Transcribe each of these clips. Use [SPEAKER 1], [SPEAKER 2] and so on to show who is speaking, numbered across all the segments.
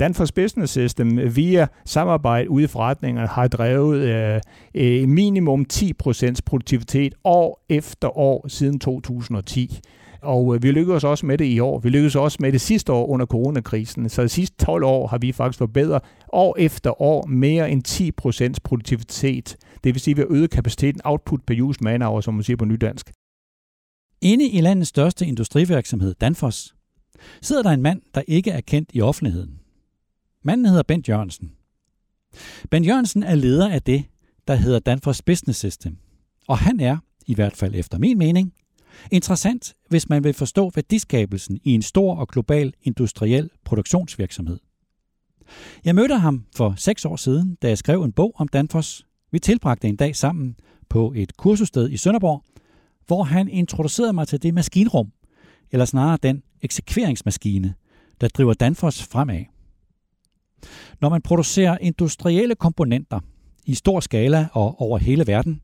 [SPEAKER 1] Danfoss Business System via samarbejde ude i forretningerne har drevet øh, øh, minimum 10% produktivitet år efter år siden 2010. Og øh, vi lykkedes også med det i år. Vi lykkedes også med det sidste år under coronakrisen. Så de sidste 12 år har vi faktisk forbedret år efter år mere end 10% produktivitet. Det vil sige, at vi har øget kapaciteten output per use man hour, som man siger på nydansk.
[SPEAKER 2] Inde i landets største industrivirksomhed, Danfoss, sidder der en mand, der ikke er kendt i offentligheden. Manden hedder Bent Jørgensen. Bent Jørgensen er leder af det, der hedder Danfoss Business System. Og han er, i hvert fald efter min mening, interessant, hvis man vil forstå værdiskabelsen i en stor og global industriel produktionsvirksomhed. Jeg mødte ham for seks år siden, da jeg skrev en bog om Danfoss. Vi tilbragte en dag sammen på et kursussted i Sønderborg, hvor han introducerede mig til det maskinrum, eller snarere den eksekveringsmaskine, der driver Danfoss fremad. Når man producerer industrielle komponenter i stor skala og over hele verden,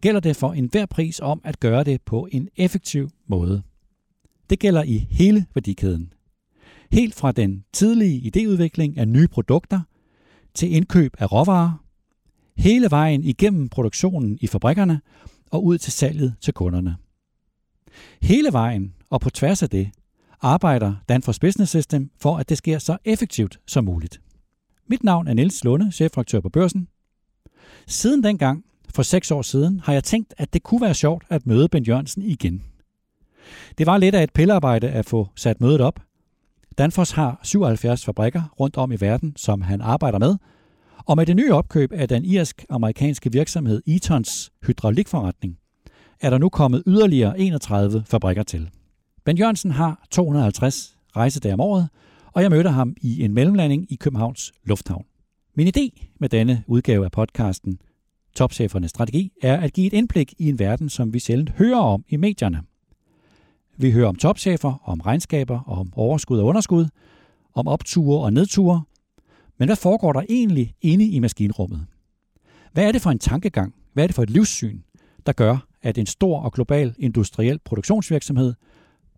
[SPEAKER 2] gælder det for enhver pris om at gøre det på en effektiv måde. Det gælder i hele værdikæden. Helt fra den tidlige idéudvikling af nye produkter til indkøb af råvarer, hele vejen igennem produktionen i fabrikkerne og ud til salget til kunderne. Hele vejen og på tværs af det arbejder Danfoss Business System for, at det sker så effektivt som muligt. Mit navn er Niels Lunde, chefredaktør på Børsen. Siden dengang, for seks år siden, har jeg tænkt, at det kunne være sjovt at møde Ben Jørgensen igen. Det var lidt af et pillearbejde at få sat mødet op. Danfoss har 77 fabrikker rundt om i verden, som han arbejder med, og med det nye opkøb af den irsk-amerikanske virksomhed Eatons hydraulikforretning, er der nu kommet yderligere 31 fabrikker til. Ben Jørgensen har 250 rejsedage om året, og jeg mødte ham i en mellemlanding i Københavns Lufthavn. Min idé med denne udgave af podcasten Topchefernes Strategi er at give et indblik i en verden, som vi sjældent hører om i medierne. Vi hører om topchefer, om regnskaber, om overskud og underskud, om opture og nedture. Men hvad foregår der egentlig inde i maskinrummet? Hvad er det for en tankegang? Hvad er det for et livssyn, der gør, at en stor og global industriel produktionsvirksomhed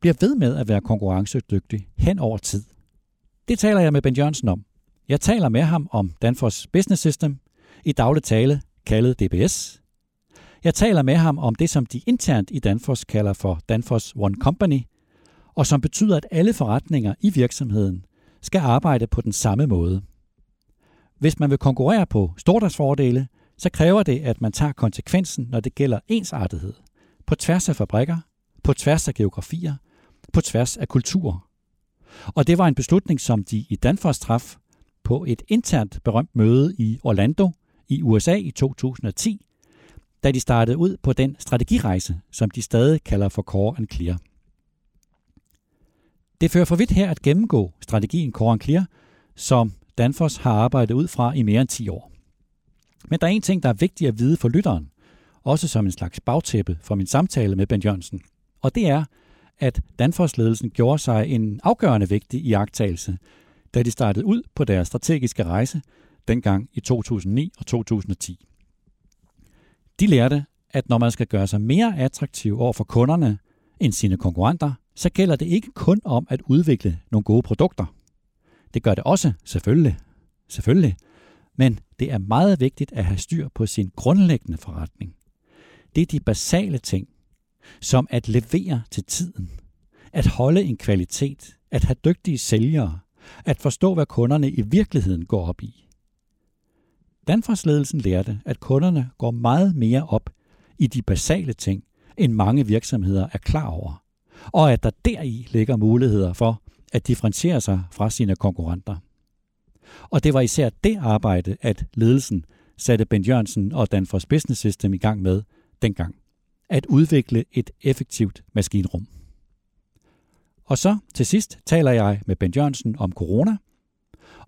[SPEAKER 2] bliver ved med at være konkurrencedygtig hen over tid? Det taler jeg med Ben Jørgensen om. Jeg taler med ham om Danfoss Business System, i daglig tale kaldet DBS. Jeg taler med ham om det, som de internt i Danfoss kalder for Danfoss One Company, og som betyder, at alle forretninger i virksomheden skal arbejde på den samme måde. Hvis man vil konkurrere på stordriftsfordele, så kræver det, at man tager konsekvensen, når det gælder ensartethed, på tværs af fabrikker, på tværs af geografier, på tværs af kulturer. Og det var en beslutning, som de i Danfoss traf på et internt berømt møde i Orlando i USA i 2010, da de startede ud på den strategirejse, som de stadig kalder for Core and Clear. Det fører for vidt her at gennemgå strategien Core and Clear, som Danfoss har arbejdet ud fra i mere end 10 år. Men der er en ting, der er vigtig at vide for lytteren, også som en slags bagtæppe for min samtale med Ben Jørgensen. Og det er, at Danfoss-ledelsen gjorde sig en afgørende vigtig iagttagelse, da de startede ud på deres strategiske rejse dengang i 2009 og 2010. De lærte, at når man skal gøre sig mere attraktiv over for kunderne end sine konkurrenter, så gælder det ikke kun om at udvikle nogle gode produkter. Det gør det også, selvfølgelig. Selvfølgelig. Men det er meget vigtigt at have styr på sin grundlæggende forretning. Det er de basale ting, som at levere til tiden, at holde en kvalitet, at have dygtige sælgere, at forstå, hvad kunderne i virkeligheden går op i. Danfoss-ledelsen lærte, at kunderne går meget mere op i de basale ting, end mange virksomheder er klar over, og at der deri ligger muligheder for at differentiere sig fra sine konkurrenter. Og det var især det arbejde, at ledelsen satte Ben Jørgensen og Danfoss Business System i gang med dengang. At udvikle et effektivt maskinrum. Og så til sidst taler jeg med Ben Jørgensen om corona,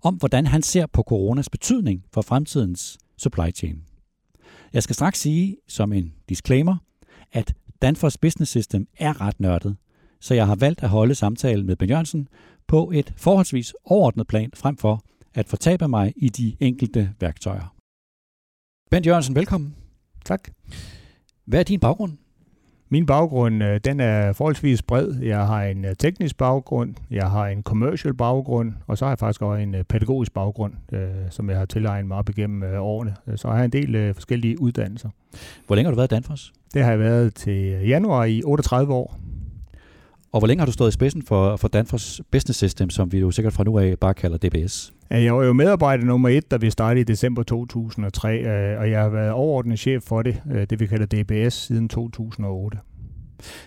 [SPEAKER 2] om hvordan han ser på coronas betydning for fremtidens supply chain. Jeg skal straks sige som en disclaimer, at Danfoss Business System er ret nørdet, så jeg har valgt at holde samtalen med Ben Jørgensen på et forholdsvis overordnet plan frem for at fortabe mig i de enkelte værktøjer. Ben Jørgensen, velkommen.
[SPEAKER 1] Tak.
[SPEAKER 2] Hvad er din baggrund?
[SPEAKER 1] Min baggrund, øh, den er forholdsvis bred. Jeg har en øh, teknisk baggrund, jeg har en commercial baggrund, og så har jeg faktisk også en øh, pædagogisk baggrund, som jeg har tilegnet mig op igennem årene. Så har jeg en del forskellige uddannelser.
[SPEAKER 2] Hvor længe har du været i Danfoss?
[SPEAKER 1] Det har jeg været til januar i 38 år.
[SPEAKER 2] Og hvor længe har du stået i spidsen for, for Danfoss Business System, som vi jo sikkert fra nu af bare kalder DBS?
[SPEAKER 1] Jeg var jo medarbejder nummer et, da vi startede i december 2003, øh, og jeg har været overordnet chef for det, øh, det vi kalder DBS, siden 2008.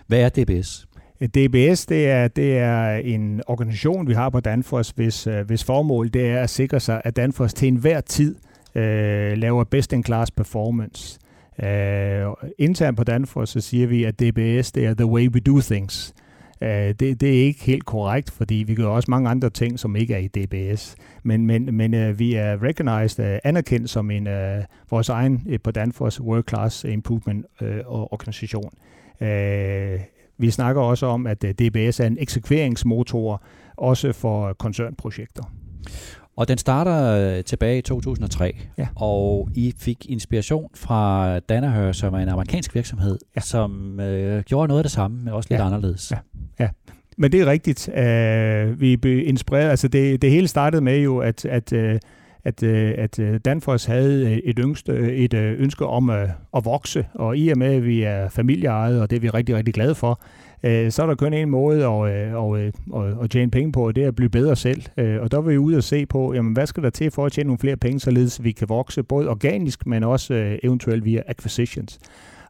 [SPEAKER 2] Hvad er DBS?
[SPEAKER 1] DBS det er, det er en organisation, vi har på Danfoss, hvis, øh, hvis formål det er at sikre sig, at Danfoss til enhver tid øh, laver best-in-class performance. Øh, internt på Danfoss så siger vi, at DBS det er the way we do things. Øh, det, det er ikke helt korrekt, fordi vi gør også mange andre ting, som ikke er i DBS. Men, men, men øh, vi er recognized, øh, anerkendt som en vores egen på Danfoss World Class Improvement organisation. Vi snakker også om, at DBS er en eksekveringsmotor, også for koncernprojekter.
[SPEAKER 2] Og den starter tilbage i 2003, ja. og I fik inspiration fra Danaher, som er en amerikansk virksomhed, ja. som øh, gjorde noget af det samme, men også lidt ja. anderledes.
[SPEAKER 1] Ja. Ja, men det er rigtigt. Uh, vi blev inspireret. Altså det, det hele startede med jo, at, at, uh, at, at Danfoss havde et, ønske, et ønske om uh, at vokse, og i og med, at vi er familieejet, og det er vi rigtig, rigtig glade for, øh, så er der kun en måde at, øh, øh, og, og, og at tjene penge på, og det er at blive bedre selv. Øh, og der vil vi ud og se på, jamen, hvad skal der til for at tjene nogle flere penge, således vi kan vokse, både organisk, men også eventuelt via acquisitions.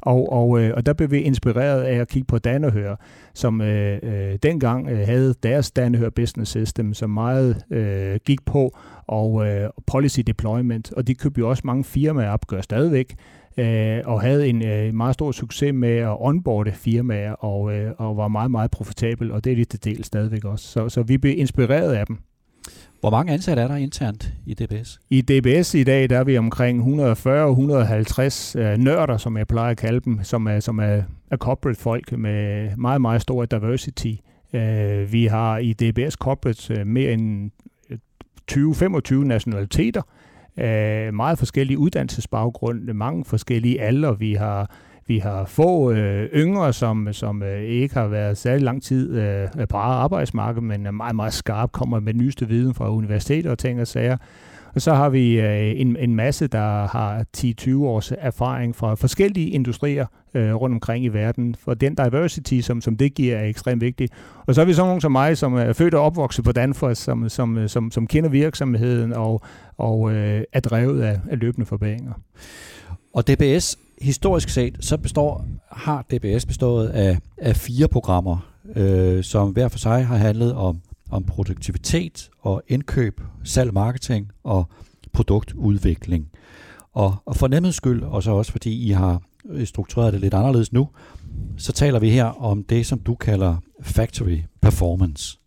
[SPEAKER 1] Og, og, øh, og der blev vi inspireret af at kigge på Danahør, som øh, øh, dengang øh, havde deres Danahør Business System, som meget øh, gik på og øh, policy deployment, og de købte jo også mange firmaer op, gør stadigvæk, øh, og havde en øh, meget stor succes med at onboarde firmaer, og, øh, og var meget, meget profitabel, og det er de til del stadigvæk også. Så, så vi blev inspireret af dem.
[SPEAKER 2] Hvor mange ansatte er der internt i DBS?
[SPEAKER 1] I DBS i dag der er vi omkring 140-150 øh, nørder, som jeg plejer at kalde dem, som er, som er, er corporate folk med meget, meget stor diversity. Vi har i DBS Corporate mere end 20-25 nationaliteter, øh, meget forskellige uddannelsesbaggrunde, mange forskellige alder. Vi har vi har få øh, yngre, som, som øh, ikke har været særlig lang tid øh, på arbejdsmarkedet, men er meget, meget skarpe, kommer med nyeste viden fra universiteter og ting og sager. Og så har vi øh, en, en masse, der har 10-20 års erfaring fra forskellige industrier øh, rundt omkring i verden. For den diversity, som, som det giver, er ekstremt vigtig. Og så har vi sådan nogen som mig, som er født og opvokset på Danfoss, som, som, øh, som, som kender virksomheden og, og øh, er drevet af, af løbende forbedringer.
[SPEAKER 2] Og DBS historisk set, så består, har DBS bestået af, af fire programmer, øh, som hver for sig har handlet om, om produktivitet og indkøb, salg, marketing og produktudvikling. Og, og for nemheds skyld, og så også fordi I har øh, struktureret det lidt anderledes nu, så taler vi her om det, som du kalder factory performance.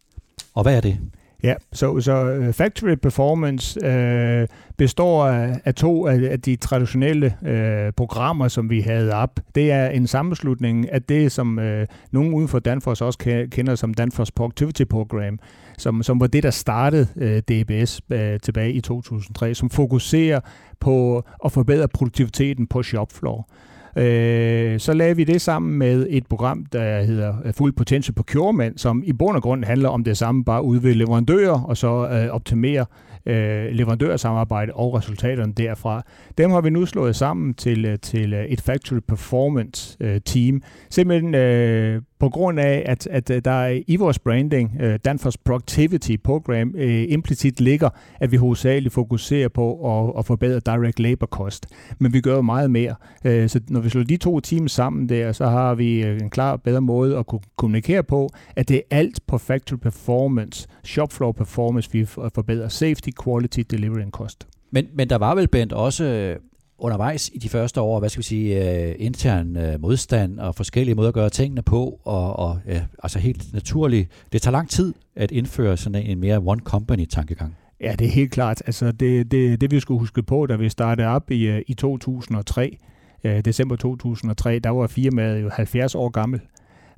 [SPEAKER 2] Og hvad er det?
[SPEAKER 1] Ja, så, så øh, Factory Performance øh, består af, af to af, af de traditionelle øh, programmer, som vi havde op. Det er en sammenslutning af det, som øh, nogen uden for Danfoss også kender som Danfoss Productivity Program, som, som var det, der startede øh, DBS øh, tilbage i 2003, som fokuserer på at forbedre produktiviteten på shopfloor. Øh, så lavede vi det sammen med et program, der hedder øh, Fuld Full Potential Procurement, som i bund og grund handler om det samme, bare udvide leverandører og så øh, optimere øh, leverandørsamarbejde og resultaterne derfra. Dem har vi nu slået sammen til, øh, til øh, et Factory Performance øh, team. Simpelthen øh, på grund af, at, at øh, der i vores branding, Danfoss Productivity Program, implicit ligger, at vi hovedsageligt fokuserer på at, at forbedre direct labor cost. Men vi gør jo meget mere. Uh, så når vi slår de to teams sammen der, så har vi en klar bedre måde at kunne kommunikere på, at det er alt på factory performance, shop floor performance, vi forbedrer safety, quality, delivery and cost.
[SPEAKER 2] Men, men der var vel bent også undervejs i de første år, hvad skal vi sige, uh, intern uh, modstand og forskellige måder at gøre tingene på, og, og uh, altså helt naturligt, det tager lang tid at indføre sådan en mere one-company-tankegang.
[SPEAKER 1] Ja, det er helt klart. Altså det, det, det vi skulle huske på, da vi startede op i, i 2003, uh, december 2003, der var firmaet jo 70 år gammel.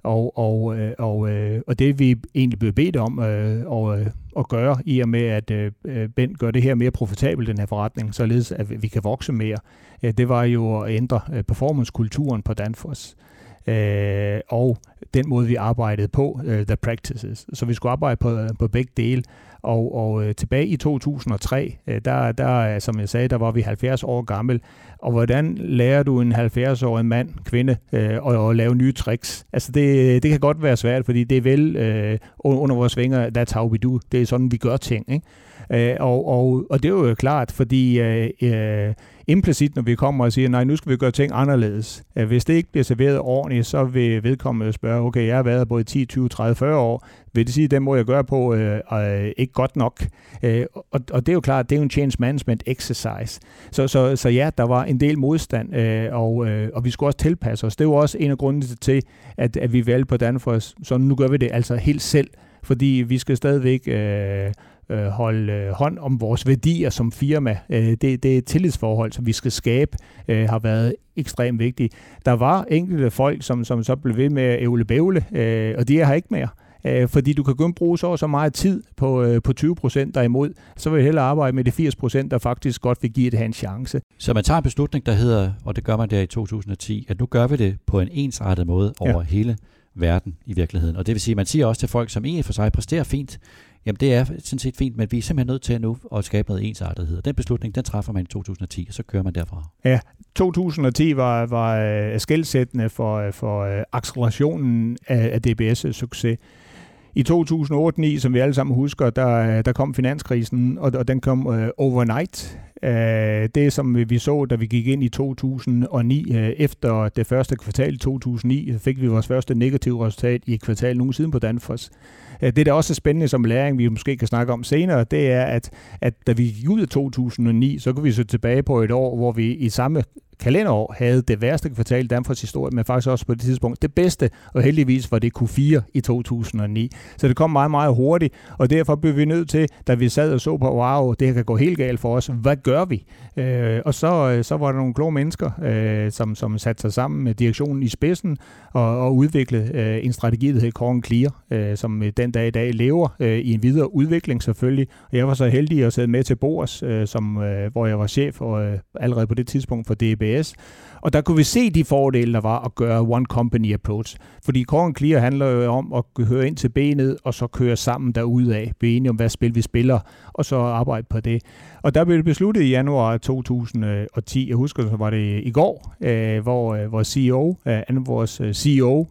[SPEAKER 1] Og, og, øh, og, øh, og det vi egentlig blev bedt om øh, og, øh, at gøre, i og med at øh, øh gør det her mere profitabelt, den her forretning, således at vi kan vokse mere, øh, det var jo at ændre øh, performancekulturen på Danfoss. øh, og den måde, vi arbejdede på, øh, the practices. Så vi skulle arbejde på, øh, på begge dele. Og, og øh, tilbage i 2003, øh, der, der, øh, som jeg sagde, der var vi 70 år gammel. Og hvordan lærer du en 70-årig mand, kvinde, øh, at, at lave nye tricks? Altså det, det kan godt være svært, fordi det er vel øh, under vores vinger, that's how we do. Det er sådan, vi gør ting. Ikke? Øh, og, og, og det er jo klart, fordi øh, øh, implicit, når vi kommer og siger, nej, nu skal vi gøre ting anderledes. Øh, hvis det ikke bliver serveret ordentligt, så vil vedkommende spørge, okay, jeg har været både 10, 20, 30, 40 år. Vil det sige, at den må jeg gøre på øh, øh, ikke godt nok? Øh, og, og det er jo klart, det er jo en change management exercise. Så, så, så ja, der var en del modstand, øh, og, øh, og vi skulle også tilpasse os. Det var også en af grundene til, at, at vi valgte på Danfoss, så nu gør vi det altså helt selv, fordi vi skal stadigvæk... Øh, øh, holde øh, hånd om vores værdier som firma. Øh, det, det er et tillidsforhold, som vi skal skabe, øh, har været ekstremt vigtigt. Der var enkelte folk, som, som så blev ved med at ævle bævle, øh, og de er her ikke mere øh, fordi du kan kun bruge så så meget tid på, øh, på 20 procent derimod, så vil jeg hellere arbejde med de 80 procent, der faktisk godt vil give det her en chance.
[SPEAKER 2] Så man tager en beslutning, der hedder, og det gør man der i 2010, at nu gør vi det på en ensartet måde over ja. hele verden i virkeligheden. Og det vil sige, man siger også til folk, som egentlig for sig præsterer fint, Jamen det er sådan set fint, men vi er simpelthen nødt til nu at skabe noget ensartethed. Den beslutning, den træffer man i 2010, og så kører man derfra.
[SPEAKER 1] Ja, 2010 var, var øh, skældsættende for, øh, for øh, accelerationen af, af DBS' succes. I 2008-2009, som vi alle sammen husker, der, der kom finanskrisen, og, og den kom uh, overnight. Uh, det, som vi så, da vi gik ind i 2009, uh, efter det første kvartal i 2009, fik vi vores første negative resultat i et kvartal nogensinde på Danfoss. Øh, Øh, det, der også er spændende som læring, vi måske kan snakke om senere, det er, at, at da vi gik ud af 2009, så kunne vi så tilbage på et år, hvor vi i samme kalenderår havde det værste kvartal i Danfoss historie, men faktisk også på det tidspunkt det bedste, og heldigvis var det Q4 i 2009. Så det kom meget, meget hurtigt, og derfor blev vi nødt til, da vi sad og så på, wow, det her kan gå helt galt for os, hvad gør vi? Øh, og så, øh, så var der nogle kloge mennesker, øh, som, som satte sig sammen med direktionen i spidsen og, og udviklede øh, en strategi, der hed Core Clear, øh, som den dag i dag lever øh, i en videre udvikling selvfølgelig. Og jeg var så heldig at sidde med til bords, øh, som, øh, hvor jeg var chef og, øh, allerede på det tidspunkt for DBS. Og der kunne vi se de fordele, der var at gøre one company approach. Fordi Core Clear handler jo om at høre ind til benet, og så køre sammen derudad. Blive enige om, hvad spil vi spiller, og så arbejde på det. Og der blev det besluttet i januar 2010, jeg husker, så var det i går, øh, hvor øh, vores CEO, øh, vores øh, CEO,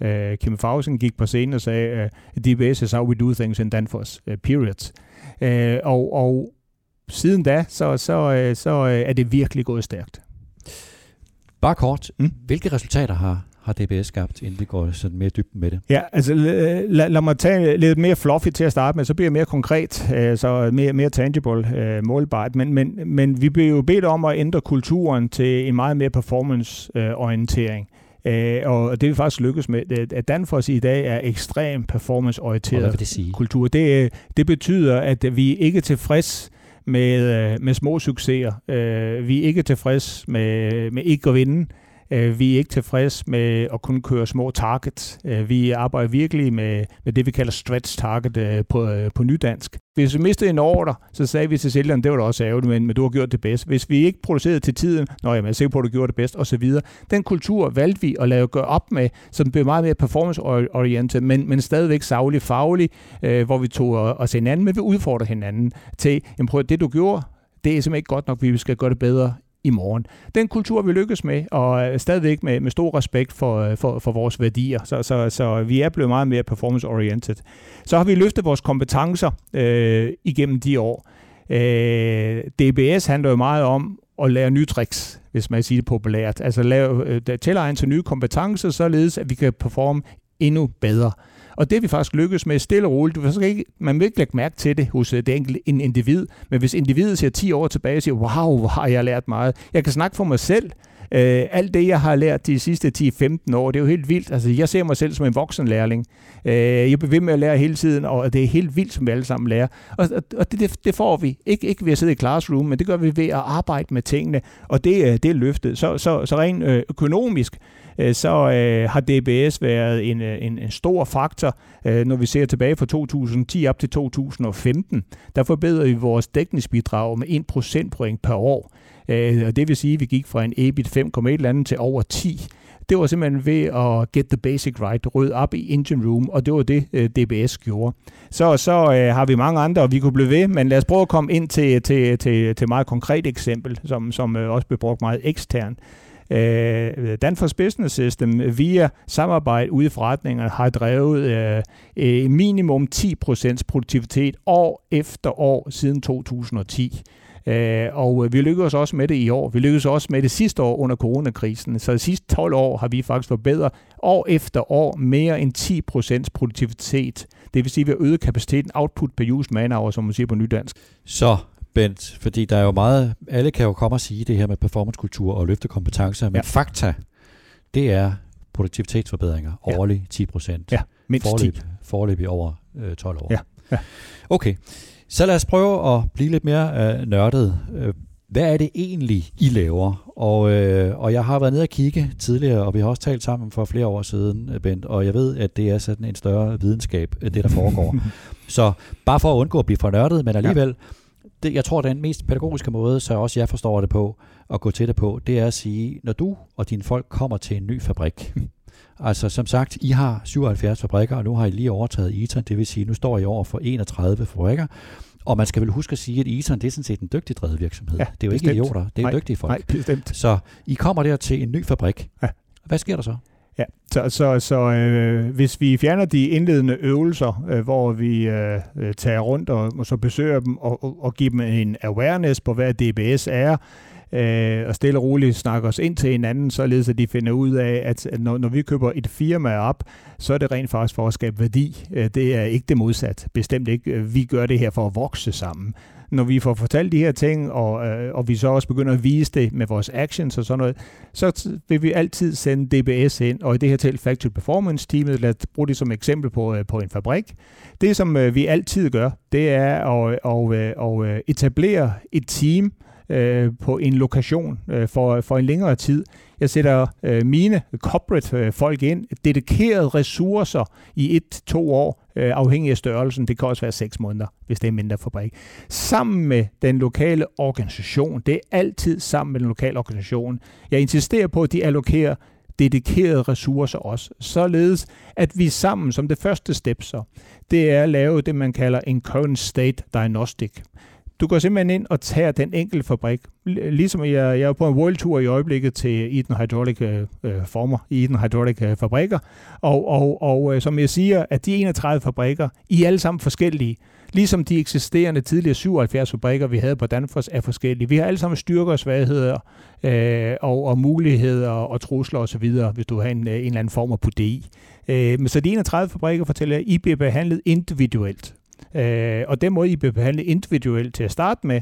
[SPEAKER 1] øh, Kim Fausen, gik på scenen og sagde, uh, DBS is how we do things in Danfoss, uh, period. Øh, og, og siden da, så, så, øh, så er det virkelig gået stærkt.
[SPEAKER 2] Bare kort, mm. hvilke resultater har, har DBS skabt, inden vi går sådan mere dybt med det?
[SPEAKER 1] Ja, altså lad, lad mig tage lidt mere fluffy til at starte med, så bliver det mere konkret, øh, så mere, mere tangible, øh, målbart. Men, men, men vi bliver jo bedt om at ændre kulturen til en meget mere performance-orientering. Øh, og det vi faktisk lykkes med. At Danfoss i dag er ekstremt performance-orienteret
[SPEAKER 2] det
[SPEAKER 1] kultur. Det, det betyder, at vi ikke er tilfreds med, øh, med små succeser. Øh, vi er ikke tilfreds med, med ikke at vinde. Øh, vi er ikke tilfreds med at kun køre små targets. Øh, vi arbejder virkelig med, med det, vi kalder stretch target øh, på, på nydansk. Hvis vi mistede en ordre, så sagde vi til sælgeren, det var da også ærgerligt, men, men du har gjort det bedst. Hvis vi ikke producerede til tiden, nå jamen, jeg er sikker på, at du gjorde det bedst, osv. Den kultur valgte vi at lave gøre op med, så den blev meget mere performance-orientet, men, men stadigvæk savlig faglig, øh, hvor vi tog os hinanden, men vi udfordrer hinanden til, jamen prøv, det du gjorde, det er simpelthen ikke godt nok, vi skal gøre det bedre i morgen. Den kultur vi lykkes med, og øh, stadigvæk med, med stor respekt for, øh, for, for vores værdier. Så, så, så vi er blevet meget mere performance-oriented. Så har vi løftet vores kompetencer øh, igennem de år. Øh, DBS handler jo meget om at lære nye tricks, hvis man siger det populært. Altså lave, øh, tilegne til nye kompetencer, således at vi kan performe endnu bedre. Og det er vi faktisk lykkes med stille og roligt. Du skal ikke, man vil ikke lægge mærke til det hos øh, det enkelte individ, men hvis individet ser 10 år tilbage og siger, wow, hvor har jeg lært meget. Jeg kan snakke for mig selv. Øh, alt det, jeg har lært de sidste 10-15 år, det er jo helt vildt. Altså, jeg ser mig selv som en voksenlærling. Øh, jeg bliver ved med at lære hele tiden, og det er helt vildt, som vi alle sammen lærer. Og, og det, det, det får vi. Ikke, ikke ved at sidde i classroom, men det gør vi ved at arbejde med tingene, og det, øh, det er løftet. Så, så, så rent øh, økonomisk, Øh, så øh, har DBS været en, øh, en, en stor faktor, øh, når vi ser tilbage fra 2010 op til 2015. Der forbedrer vi vores dækningsbidrag med 1 procentpoint per år. Øh, og det vil sige, at vi gik fra en EBIT 5,1 eller andet til over 10 det var simpelthen ved at get the basic right, rydde op i engine room, og det var det, øh, DBS gjorde. Så, så øh, har vi mange andre, og vi kunne blive ved, men lad os prøve at komme ind til, til, til, til et meget konkret eksempel, som, som også blev brugt meget ekstern. Øh, Danfoss Business System via samarbejde ude i forretningerne har drevet øh, øh minimum 10% produktivitet år efter år siden 2010. Øh, og øh, vi lykkedes også med det i år. Vi lykkedes også med det sidste år under coronakrisen. Så de sidste 12 år har vi faktisk forbedret år efter år mere end 10% produktivitet. Det vil sige, at vi har øget kapaciteten output per use man hour, som man siger på nydansk.
[SPEAKER 2] Så Bent, fordi der er jo meget, alle kan jo komme og sige det her med performancekultur og løfte kompetencer, men ja. fakta, det er produktivitetsforbedringer, årligt 10 procent.
[SPEAKER 1] Ja, mindst
[SPEAKER 2] forløb,
[SPEAKER 1] 10.
[SPEAKER 2] Forløb i over øh, 12 år.
[SPEAKER 1] Ja. ja.
[SPEAKER 2] Okay, så lad os prøve at blive lidt mere øh, nørdet. Øh, hvad er det egentlig, I laver? Og, øh, og jeg har været nede og kigge tidligere, og vi har også talt sammen for flere år siden, øh, Bent, og jeg ved, at det er sådan en større videnskab, det der foregår. så bare for at undgå at blive for nørdet, men alligevel, ja. Det, jeg tror, den mest pædagogiske måde, så også jeg forstår det på, at gå til det på, det er at sige, når du og dine folk kommer til en ny fabrik, Altså som sagt, I har 77 fabrikker, og nu har I lige overtaget Eton, det vil sige, nu står I over for 31 fabrikker. Og man skal vel huske at sige, at Eton det er sådan set en dygtig drevet virksomhed. Ja, det er jo bestemt. ikke idioter, det er nej, dygtige folk.
[SPEAKER 1] Nej, bestemt.
[SPEAKER 2] Så I kommer der til en ny fabrik. Ja. Hvad sker der så?
[SPEAKER 1] Ja, så, så, så øh, hvis vi fjerner de indledende øvelser, øh, hvor vi øh, øh, tager rundt og, og så besøger dem og, og, og giver dem en awareness på, hvad DBS er, øh, og stille og roligt snakke os ind til hinanden, således at de finder ud af, at når, når vi køber et firma op, så er det rent faktisk for at skabe værdi. Øh, det er ikke det modsat. Bestemt ikke. Øh, vi gør det her for at vokse sammen når vi får fortalt de her ting, og, øh, og vi så også begynder at vise det med vores actions og sådan noget, så vil vi altid sende DBS ind, og i det her tilfælde Factory Performance Teamet, lad os bruge det som eksempel på, øh, på en fabrik. Det, som øh, vi altid gør, det er at, øh, og, øh, og, at etablere et team, øh, på en lokation øh, for, for en længere tid. Jeg sætter øh, mine corporate øh, folk ind, dedikerede ressourcer i et-to år, øh, afhængig af størrelsen. Det kan også være seks måneder, hvis det er mindre fabrik. Sammen med den lokale organisation. Det er altid sammen med den lokale organisation. Jeg insisterer på, at de allokerer dedikerede ressourcer også, således at vi sammen, som det første step så, det er at lave det, man kalder en current state diagnostic. Du går simpelthen ind og tager den enkelte fabrik. Ligesom jeg, jeg er på en world tour i øjeblikket til Eden Hydraulic øh, øh former, Eden Hydraulic øh, fabrikker. Og, og, og øh, som jeg siger, at de 31 fabrikker, I er alle sammen forskellige. Ligesom de eksisterende tidligere 77 fabrikker, vi havde på Danfoss, er forskellige. Vi har alle sammen styrker og svagheder øh, og, og muligheder og trusler osv., hvis du har en, øh, en eller anden form af PUDI. Øh, så de 31 fabrikker fortæller, at I bliver behandlet individuelt. Øh, og den måde, I bliver behandlet individuelt til at starte med,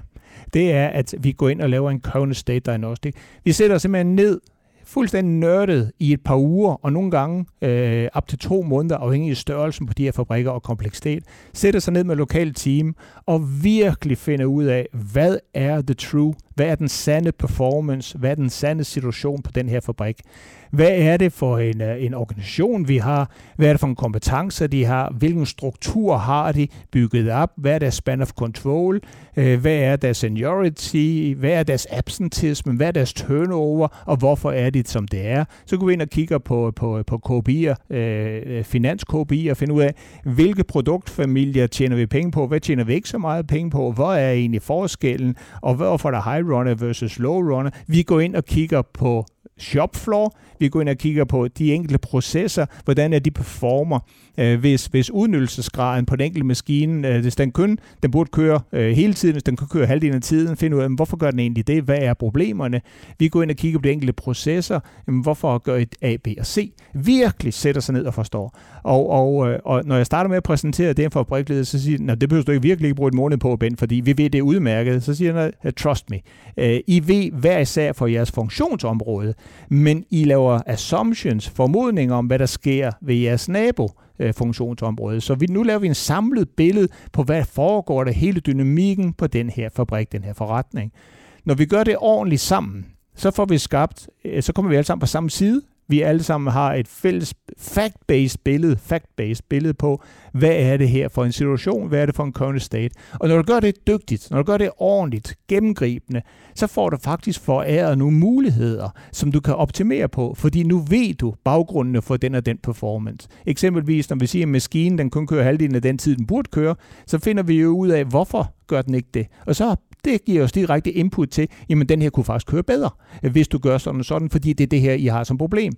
[SPEAKER 1] det er, at vi går ind og laver en current state diagnostic. Vi sætter simpelthen ned fuldstændig nørdet i et par uger, og nogle gange øh, op til to måneder, afhængig af størrelsen på de her fabrikker og kompleksitet, sætter sig ned med lokale team og virkelig finder ud af, hvad er the true, hvad er den sande performance, hvad er den sande situation på den her fabrik. Hvad er det for en, øh, en organisation, vi har? Hvad er det for en kompetencer, de har? Hvilken struktur har de bygget op? Hvad er deres span of control? Øh, hvad er deres seniority? Hvad er deres absentisme? Hvad er deres turnover? Og hvorfor er det, som det er? Så går vi ind og kigger på, på, på KPI'er, øh, finans KPI'er, og finder ud af, hvilke produktfamilier tjener vi penge på? Hvad tjener vi ikke så meget penge på? Hvor er egentlig forskellen? Og hvorfor er der high runner versus low runner? Vi går ind og kigger på shopfloor. Vi går ind og kigger på de enkelte processer, hvordan er de performer. Øh, hvis, hvis udnyttelsesgraden på den enkelte maskine, øh, hvis den kun den burde køre øh, hele tiden, hvis den kan køre halvdelen af tiden, finde ud af, hvorfor gør den egentlig det? Hvad er problemerne? Vi går ind og kigger på de enkelte processer. Hvorfor gør et A, B og C? Virkelig sætter sig ned og forstår. Og, og, øh, og når jeg starter med at præsentere det for fabrikleder, så siger jeg, det behøver du ikke virkelig ikke bruge et måned på, Ben, fordi vi ved det udmærket. Så siger jeg, trust me. Øh, I ved hver især for jeres funktionsområde, men I laver assumptions, formodninger om, hvad der sker ved jeres nabo øh, funktionsområde. Så vi, nu laver vi en samlet billede på, hvad foregår der hele dynamikken på den her fabrik, den her forretning. Når vi gør det ordentligt sammen, så får vi skabt, så kommer vi alle sammen på samme side vi alle sammen har et fælles fact-based billede, fact-based billede på, hvad er det her for en situation, hvad er det for en current state. Og når du gør det dygtigt, når du gør det ordentligt, gennemgribende, så får du faktisk foræret nogle muligheder, som du kan optimere på, fordi nu ved du baggrundene for den og den performance. Eksempelvis, når vi siger, at maskinen den kun kører halvdelen af den tid, den burde køre, så finder vi jo ud af, hvorfor gør den ikke det. Og så det giver os direkte input til, jamen den her kunne faktisk køre bedre, øh, hvis du gør sådan og sådan, fordi det er det her, I har som problem.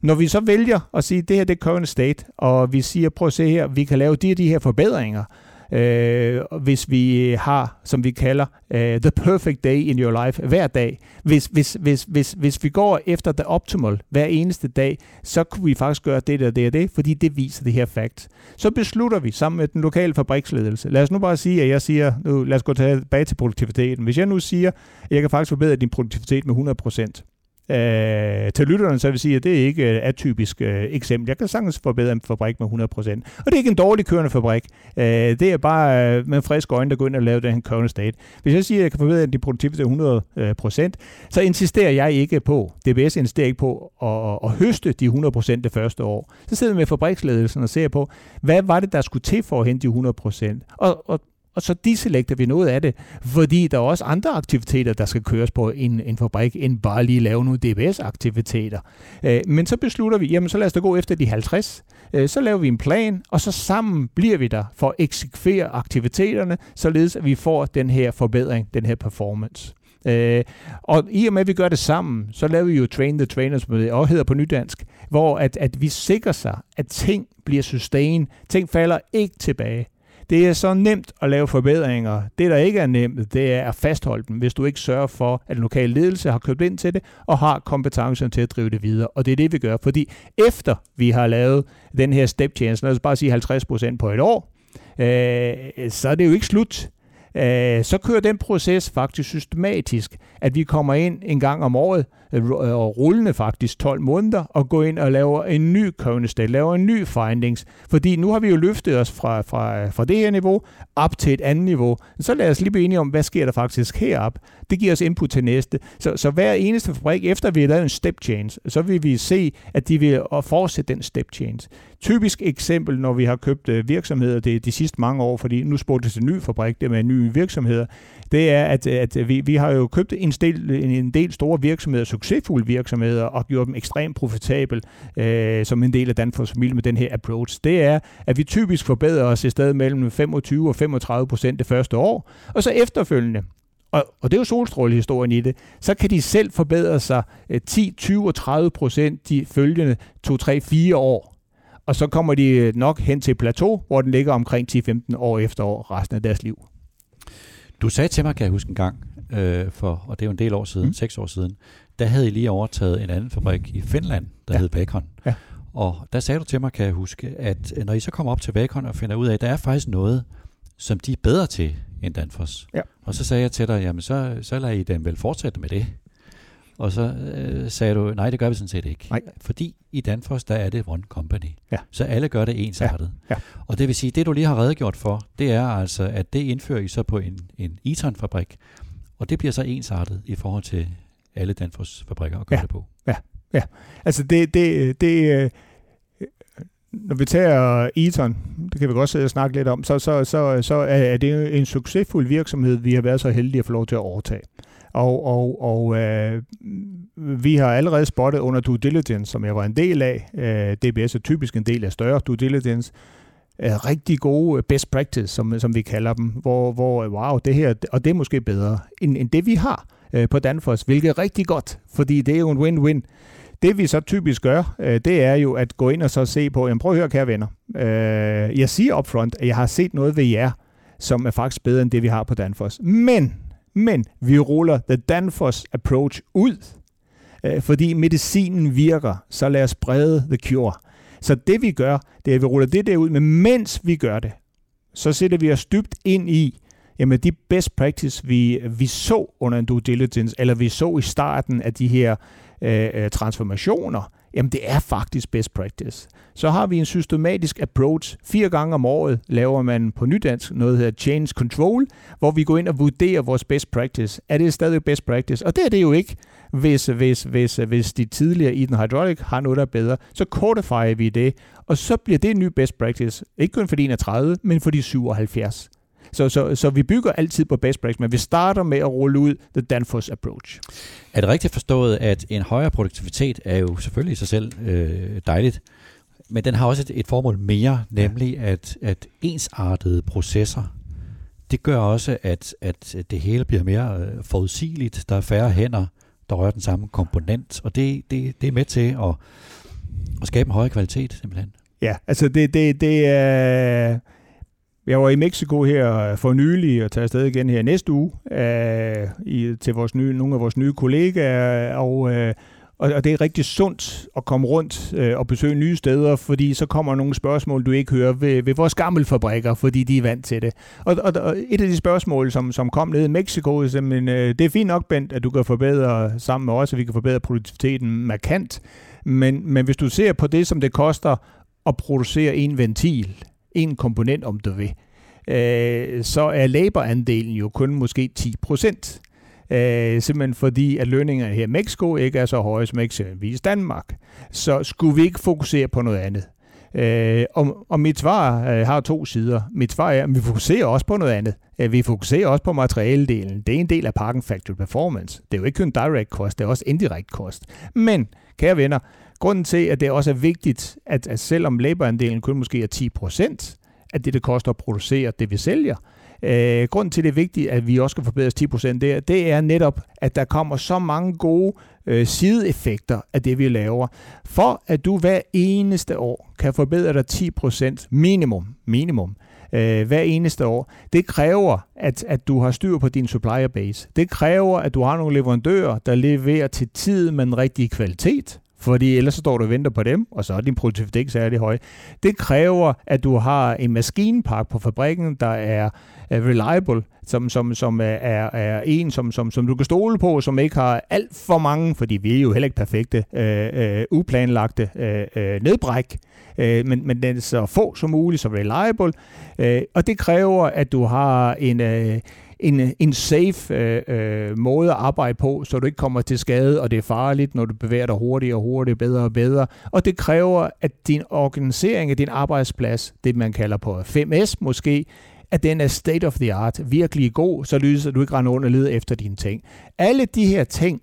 [SPEAKER 1] Når vi så vælger at sige, det her det er current state, og vi siger, prøv at se her, vi kan lave de de her forbedringer, øh, hvis vi har, som vi kalder, øh, the perfect day in your life hver dag. Hvis, hvis, hvis, hvis, hvis vi går efter the optimal hver eneste dag, så kunne vi faktisk gøre det og det og det, fordi det viser det her fakt. Så beslutter vi sammen med den lokale fabriksledelse. Lad os nu bare sige, at jeg siger, nu lad os gå tilbage til produktiviteten. Hvis jeg nu siger, at jeg kan faktisk forbedre din produktivitet med 100%, Øh, til lytterne så vil jeg sige, at det er ikke et atypisk øh, eksempel. Jeg kan sagtens forbedre en fabrik med 100%. Og det er ikke en dårlig kørende fabrik. Øh, det er bare øh, med frisk øjne, der går ind og laver den her kørende state. Hvis jeg siger, at jeg kan forbedre din produktivitet 100%, så insisterer jeg ikke på, DBS insisterer ikke på at, at høste de 100% det første år. Så sidder vi med fabriksledelsen og ser på, hvad var det, der skulle til for at hente de 100%. Og, og og så deselekter vi noget af det, fordi der er også andre aktiviteter, der skal køres på en, en fabrik, end bare lige lave nogle DBS-aktiviteter. Øh, men så beslutter vi, jamen så lad os da gå efter de 50. Øh, så laver vi en plan, og så sammen bliver vi der for at eksekvere aktiviteterne, således at vi får den her forbedring, den her performance. Øh, og i og med, at vi gør det sammen, så laver vi jo Train the Trainers, som det også hedder på nydansk, hvor at, at vi sikrer sig, at ting bliver sustain, ting falder ikke tilbage. Det er så nemt at lave forbedringer. Det, der ikke er nemt, det er at fastholde dem, hvis du ikke sørger for, at den lokale ledelse har købt ind til det, og har kompetencen til at drive det videre. Og det er det, vi gør. Fordi efter vi har lavet den her step change, lad os bare sige 50% på et år, øh, så er det jo ikke slut. Øh, så kører den proces faktisk systematisk, at vi kommer ind en gang om året, Øh, øh, og rullende faktisk 12 måneder, og går ind og laver en ny køvnestat, laver en ny findings. Fordi nu har vi jo løftet os fra, fra, fra det her niveau op til et andet niveau. Så lad os lige blive enige om, hvad sker der faktisk herop. Det giver os input til næste. Så, så hver eneste fabrik, efter vi har lavet en step change, så vil vi se, at de vil fortsætte den step change. Typisk eksempel, når vi har købt øh, virksomheder det de sidste mange år, fordi nu spurgte det til en ny fabrik, det med nye virksomheder, det er, at, at vi, vi har jo købt en del, en del store virksomheder, succesfulde virksomheder, og gjort dem ekstremt profitabel øh, som en del af Danfoss familie med den her approach. Det er, at vi typisk forbedrer os i stedet mellem 25 og 35 procent det første år, og så efterfølgende, og, og det er jo solstrålehistorien i det, så kan de selv forbedre sig 10, 20 og 30 procent de følgende 2, 3, 4 år. Og så kommer de nok hen til plateau, hvor den ligger omkring 10-15 år efter år resten af deres liv.
[SPEAKER 2] Du sagde til mig, kan jeg huske en gang, øh, for, og det er jo en del år siden, mm. seks år siden, der havde I lige overtaget en anden fabrik i Finland, der ja. hed Bacon. Ja. Og der sagde du til mig, kan jeg huske, at når I så kommer op til Bacon og finder ud af, at der er faktisk noget, som de er bedre til end Danfoss. Ja. Og så sagde jeg til dig, jamen så, så lader I dem vel fortsætte med det. Og så øh, sagde du, nej, det gør vi sådan set ikke. Nej. Fordi i Danfoss, der er det one company. Ja. Så alle gør det ensartet. Ja. Ja. Og det vil sige, det du lige har redegjort for, det er altså, at det indfører I så på en, en Eton-fabrik. Og det bliver så ensartet i forhold til alle Danfoss fabrikker at gøre
[SPEAKER 1] ja.
[SPEAKER 2] det på.
[SPEAKER 1] Ja, ja. Altså det, det, det øh, når vi tager Eton, det kan vi godt sidde og snakke lidt om, så, så, så, så er det en succesfuld virksomhed, vi har været så heldige at få lov til at overtage. Og, og, og øh, vi har allerede spottet under due diligence, som jeg var en del af, øh, DBS er typisk en del af større due diligence, er rigtig gode best practice, som, som vi kalder dem, hvor, hvor wow, det her, og det er måske bedre end, end det vi har øh, på Danfoss, hvilket er rigtig godt, fordi det er jo en win-win. Det vi så typisk gør, øh, det er jo at gå ind og så se på, jamen prøv at høre, kære venner. Øh, jeg siger upfront, at jeg har set noget ved jer, som er faktisk bedre end det, vi har på Danfoss. Men, men vi ruller The Danfoss Approach ud, øh, fordi medicinen virker, så lad os brede the cure. Så det vi gør, det er, at vi ruller det der ud, men mens vi gør det, så sætter vi os dybt ind i, jamen de best practice, vi, vi så under en due diligence, eller vi så i starten af de her øh, øh, transformationer, jamen det er faktisk best practice. Så har vi en systematisk approach. Fire gange om året laver man på nydansk noget, der hedder change control, hvor vi går ind og vurderer vores best practice. Er det stadig best practice? Og det er det jo ikke, hvis, hvis, hvis, hvis de tidligere i den hydraulic har noget, der er bedre. Så codifierer vi det, og så bliver det en ny best practice. Ikke kun for de 31, men for de 77. Så, så, så vi bygger altid på best practice, men vi starter med at rulle ud the Danfoss approach.
[SPEAKER 2] Er det rigtigt forstået, at en højere produktivitet er jo selvfølgelig i sig selv øh, dejligt, men den har også et, et formål mere, nemlig at, at ensartede processer, det gør også, at, at det hele bliver mere øh, forudsigeligt. Der er færre hænder, der rører den samme komponent, og det, det, det er med til at, at skabe en højere kvalitet, simpelthen.
[SPEAKER 1] Ja, altså det, det, det er... Jeg var i Mexico her for nylig og tager afsted igen her næste uge øh, i, til vores nye, nogle af vores nye kollegaer, og, øh, og, og det er rigtig sundt at komme rundt øh, og besøge nye steder, fordi så kommer nogle spørgsmål, du ikke hører ved, ved vores gamle fabrikker, fordi de er vant til det. Og, og, og et af de spørgsmål, som, som kom ned i Mexico, er simpelthen, øh, det er fint nok, Bent, at du kan forbedre sammen med os, at vi kan forbedre produktiviteten markant, men, men hvis du ser på det, som det koster at producere en ventil, en komponent, om du vil, øh, så er laborandelen jo kun måske 10 procent. Øh, simpelthen fordi, at lønningerne her i Mexico ikke er så høje som eksempelvis Danmark. Så skulle vi ikke fokusere på noget andet? Øh, og, og mit svar øh, har to sider. Mit svar er, at vi fokuserer også på noget andet. Øh, vi fokuserer også på materialedelen. Det er en del af pakken Factory Performance. Det er jo ikke kun direct cost, det er også indirect cost. Men, kære venner, grunden til, at det også er vigtigt, at, at selvom laborandelen kun måske er 10 procent, at det, det koster at producere det, vi sælger, Øh, grunden til, det er vigtigt, at vi også skal forbedres 10% der, det er netop, at der kommer så mange gode øh, sideeffekter af det, vi laver. For at du hver eneste år kan forbedre dig 10% minimum, minimum, øh, hver eneste år. Det kræver, at, at du har styr på din supplier base. Det kræver, at du har nogle leverandører, der leverer til tid med den rigtige kvalitet fordi ellers så står du og venter på dem, og så er din produktivitet ikke særlig høj. Det kræver, at du har en maskinpark på fabrikken, der er reliable, som, som, som er, er en, som, som, som du kan stole på, som ikke har alt for mange, fordi vi er jo heller ikke perfekte, øh, øh, uplanlagte øh, øh, nedbræk, øh, men, men den er så få som muligt, så reliable, øh, og det kræver, at du har en... Øh, en, øh, en safe øh, øh, måde at arbejde på, så du ikke kommer til skade, og det er farligt, når du bevæger dig hurtigere og hurtigere, bedre og bedre. Og det kræver, at din organisering af din arbejdsplads, det man kalder på 5S måske, at den er state of the art, virkelig god, så lyser du ikke render under og leder efter dine ting. Alle de her ting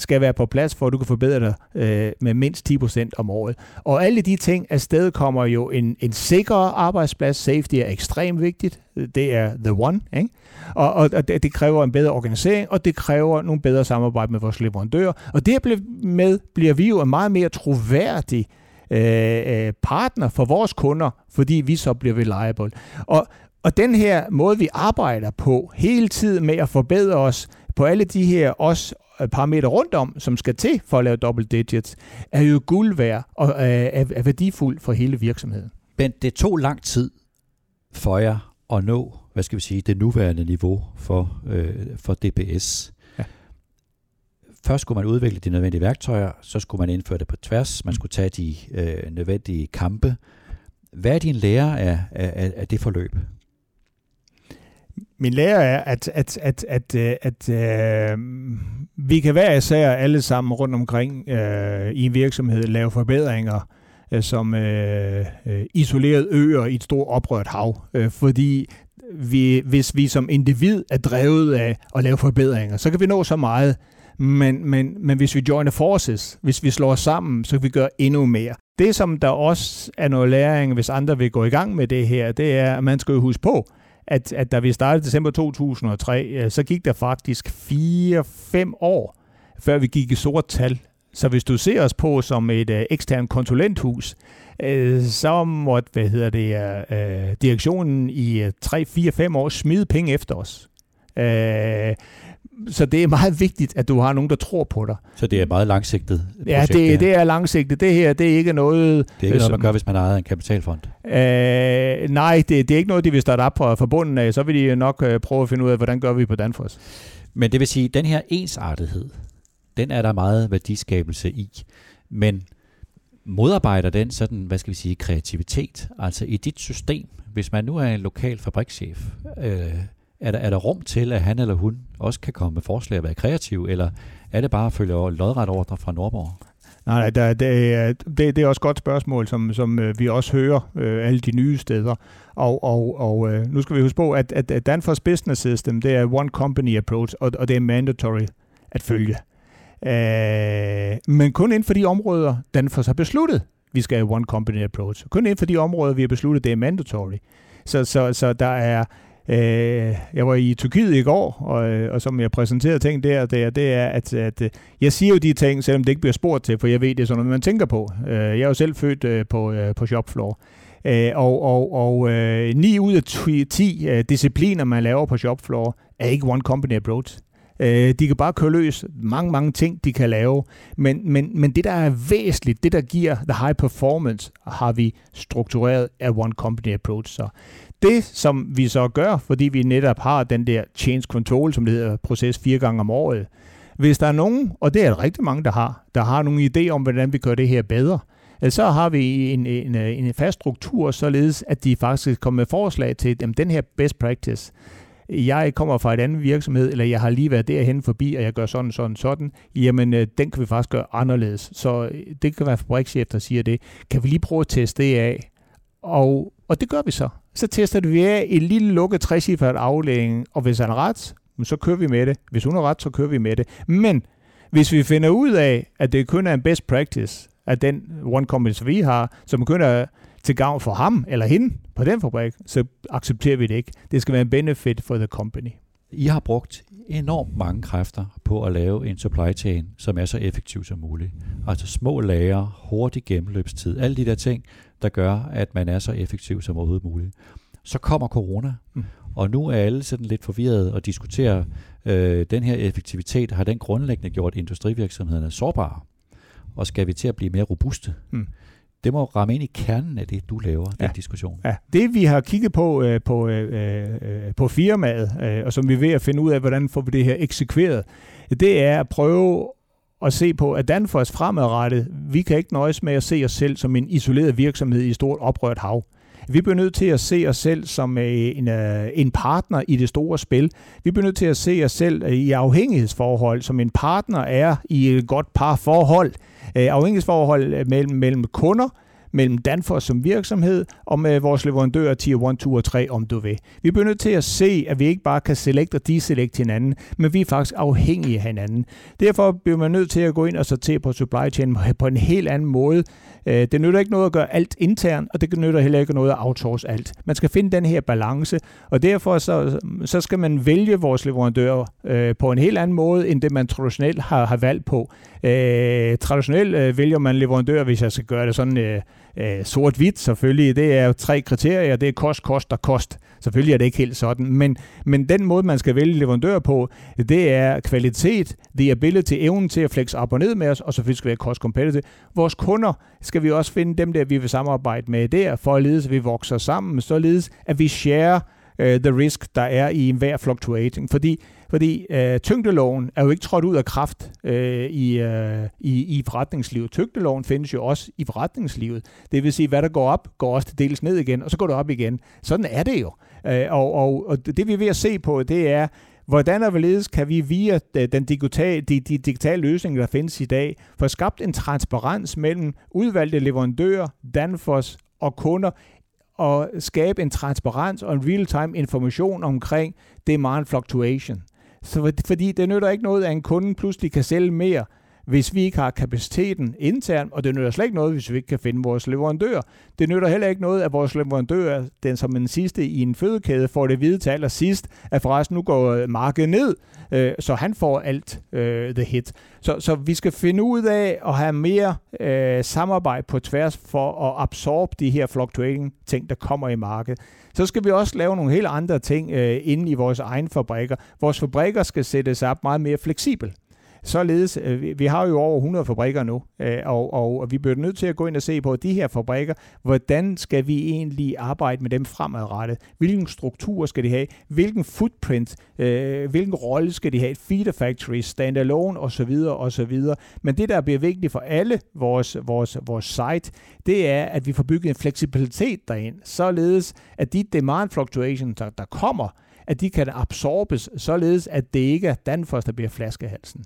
[SPEAKER 1] skal være på plads, for at du kan forbedre dig øh, med mindst 10% om året. Og alle de ting afsted kommer jo en, en sikker arbejdsplads. Safety er ekstremt vigtigt. Det er the one. Ikke? Og, og, og det, det kræver en bedre organisering, og det kræver nogle bedre samarbejde med vores leverandører. Og dermed bliver vi jo en meget mere troværdig øh, øh, partner for vores kunder, fordi vi så bliver reliable. Og, og den her måde, vi arbejder på hele tiden med at forbedre os på alle de her også parametre rundt om, som skal til for at lave double digits, er jo guld værd og er, er værdifuld for hele virksomheden.
[SPEAKER 2] Men det tog lang tid for jer at nå, hvad skal vi sige, det nuværende niveau for, øh, for DPS. Ja. Først skulle man udvikle de nødvendige værktøjer, så skulle man indføre det på tværs, man skulle tage de øh, nødvendige kampe. Hvad er din lære af, af, af det forløb?
[SPEAKER 1] Min lære er, at, at, at, at, at, at øh, vi kan være især alle sammen rundt omkring øh, i en virksomhed lave forbedringer øh, som øh, øh, isolerede øer i et stort oprørt hav. Øh, fordi vi, hvis vi som individ er drevet af at lave forbedringer, så kan vi nå så meget. Men, men, men hvis vi joiner forces, hvis vi slår os sammen, så kan vi gøre endnu mere. Det, som der også er noget læring, hvis andre vil gå i gang med det her, det er, at man skal jo huske på, at, at da vi startede december 2003, øh, så gik der faktisk 4-5 år, før vi gik i sort tal. Så hvis du ser os på som et øh, ekstern konsulenthus, øh, så måtte hvad hedder det, øh, øh direktionen i øh, 3-4-5 år smide penge efter os. Øh, så det er meget vigtigt, at du har nogen, der tror på dig.
[SPEAKER 2] Så det er meget langsigtet
[SPEAKER 1] projekt, Ja, det, det, det er langsigtet. Det her, det er ikke noget...
[SPEAKER 2] Det er ikke noget, man gør, hvis man ejer en kapitalfond?
[SPEAKER 1] Øh, nej, det, det er ikke noget, de vil starte op fra bunden af. Så vil de nok øh, prøve at finde ud af, hvordan gør vi på Danfoss.
[SPEAKER 2] Men det vil sige, at den her ensartethed, den er der meget værdiskabelse i. Men modarbejder den sådan, hvad skal vi sige, kreativitet? Altså i dit system, hvis man nu er en lokal fabrikschef, øh, er, der, er der rum til, at han eller hun også kan komme med forslag og være kreativ, eller er det bare at følge lodret ordre fra Nordborg?
[SPEAKER 1] Nej, der, det, det, det er også et godt spørgsmål, som, som øh, vi også hører øh, alle de nye steder. Og, og, og øh, nu skal vi huske på, at, at Danfoss Business System, det er one company approach, og, og det er mandatory at følge. Øh, men kun inden for de områder, Danfoss har besluttet, vi skal have one company approach. Kun inden for de områder, vi har besluttet, det er mandatory. Så, så, så der er Øh, jeg var i Tyrkiet i går, og, øh, og som jeg præsenterede ting der, det, det er, at, at øh, jeg siger jo de ting, selvom det ikke bliver spurgt til, for jeg ved, det er sådan noget, man tænker på. Øh, jeg er jo selv født øh, på, på shopfloor. Øh, og og, og øh, 9 ud af 10 øh, discipliner, man laver på shopfloor, er ikke one company approach. Øh, de kan bare køre løs mange, mange ting, de kan lave. Men, men, men det, der er væsentligt, det, der giver the high performance, har vi struktureret af one company approach. Så det, som vi så gør, fordi vi netop har den der change control, som det hedder, proces fire gange om året, hvis der er nogen, og det er der rigtig mange, der har, der har nogle idéer om, hvordan vi gør det her bedre, så har vi en, en, en fast struktur, således at de faktisk kommer med forslag til jamen, den her best practice. Jeg kommer fra et andet virksomhed, eller jeg har lige været derhen forbi, og jeg gør sådan, sådan, sådan. Jamen, øh, den kan vi faktisk gøre anderledes. Så øh, det kan være fabrikschef, der siger det. Kan vi lige prøve at teste det af? Og, og det gør vi så. Så tester vi af en lille lukket trecifret aflægning, og hvis han er ret, så kører vi med det. Hvis hun er ret, så kører vi med det. Men hvis vi finder ud af, at det kun er en best practice, at den one company, vi har, som kun er til gavn for ham eller hende på den fabrik, så accepterer vi det ikke. Det skal være en benefit for the company.
[SPEAKER 2] I har brugt enormt mange kræfter på at lave en supply chain, som er så effektiv som muligt. Altså små lager, hurtig gennemløbstid, alle de der ting, der gør, at man er så effektiv som overhovedet muligt. Så kommer corona, mm. og nu er alle sådan lidt forvirret og diskuterer, øh, den her effektivitet, har den grundlæggende gjort industrivirksomhederne sårbare? Og skal vi til at blive mere robuste? Mm det må ramme ind i kernen af det, du laver, den ja. diskussion.
[SPEAKER 1] Ja. Det vi har kigget på øh, på, øh, øh, på firmaet, øh, og som vi er ved at finde ud af, hvordan får vi det her eksekveret, det er at prøve at se på, at Danfoss fremadrettet, vi kan ikke nøjes med at se os selv som en isoleret virksomhed i et stort oprørt hav. Vi bliver nødt til at se os selv som øh, en, øh, en partner i det store spil. Vi bliver nødt til at se os selv i afhængighedsforhold, som en partner er i et godt par forhold. Afhængighedsforhold øh, mellem, mellem kunder, mellem Danfoss som virksomhed og med vores leverandører Tier 1, 2 og 3, om du vil. Vi bliver nødt til at se, at vi ikke bare kan select og deselect hinanden, men vi er faktisk afhængige af hinanden. Derfor bliver man nødt til at gå ind og sortere på supply chain på en helt anden måde. Øh, det nytter ikke noget at gøre alt internt, og det nytter heller ikke noget at outsource alt. Man skal finde den her balance, og derfor så, så skal man vælge vores leverandører øh, på en helt anden måde, end det man traditionelt har, har valgt på. Øh, traditionelt øh, vælger man leverandører, hvis jeg skal gøre det sådan øh, øh, sort-hvidt selvfølgelig. Det er jo tre kriterier. Det er kost, kost og kost. Selvfølgelig er det ikke helt sådan, men, men den måde, man skal vælge leverandør på, det er kvalitet, the ability, evnen til at flexe op og ned med os, og selvfølgelig skal det være cost competitive. Vores kunder skal vi også finde dem der, vi vil samarbejde med der, for at at vi vokser sammen, således at vi share uh, the risk, der er i enhver fluctuating. Fordi fordi øh, tyngdeloven er jo ikke trådt ud af kraft øh, i, øh, i, i forretningslivet. Tyngdeloven findes jo også i forretningslivet. Det vil sige, hvad der går op, går også til dels ned igen, og så går det op igen. Sådan er det jo. Øh, og, og, og det vi er ved at se på, det er, hvordan og hvorledes kan vi via øh, den digitale, de, de digitale løsninger, der findes i dag, få skabt en transparens mellem udvalgte leverandører, Danfoss og kunder og skabe en transparens og en real-time information omkring demand fluctuation. Så fordi det nytter ikke noget, at en kunde pludselig kan sælge mere, hvis vi ikke har kapaciteten internt, og det nytter slet ikke noget, hvis vi ikke kan finde vores leverandør. Det nytter heller ikke noget, at vores leverandør, den som den sidste i en fødekæde, får det hvide til allersidst, at forresten nu går øh, markedet ned, øh, så han får alt øh, the hit. Så, så vi skal finde ud af at have mere øh, samarbejde på tværs for at absorbe de her fluctuating ting, der kommer i markedet. Så skal vi også lave nogle helt andre ting øh, inde i vores egne fabrikker. Vores fabrikker skal sættes op meget mere fleksibelt. Således, øh, vi har jo over 100 fabrikker nu, øh, og, og vi bliver nødt til at gå ind og se på de her fabrikker, hvordan skal vi egentlig arbejde med dem fremadrettet? Hvilken struktur skal de have? Hvilken footprint? Øh, hvilken rolle skal de have? Feeder factory, standalone osv. osv. Men det, der bliver vigtigt for alle vores, vores, vores site, det er, at vi får bygget en fleksibilitet derind, således at de demand fluctuations, der, der kommer, at de kan absorbes, således at det ikke er Danfoss, der bliver flaskehalsen.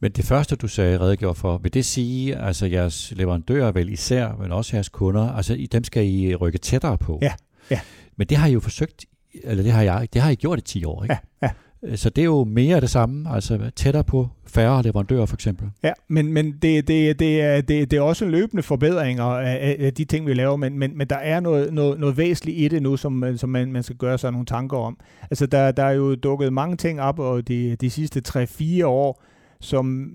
[SPEAKER 2] Men det første, du sagde redegjorde for, vil det sige, altså jeres leverandører vel især, men også jeres kunder, altså dem skal I rykke tættere på?
[SPEAKER 1] Ja, ja.
[SPEAKER 2] Men det har I jo forsøgt, eller det har jeg, det har I gjort i 10 år, ikke?
[SPEAKER 1] Ja,
[SPEAKER 2] ja. Øh, så det er jo mere af det samme, altså tættere på færre leverandører for eksempel.
[SPEAKER 1] Ja, men, men det, det, det, er, det, det er også løbende forbedringer af, af de ting, vi laver, men, men, men der er noget, noget, noget væsentligt i det nu, som, som man, man skal gøre sig nogle tanker om. Altså der, der er jo dukket mange ting op over de, de sidste 3-4 år, som,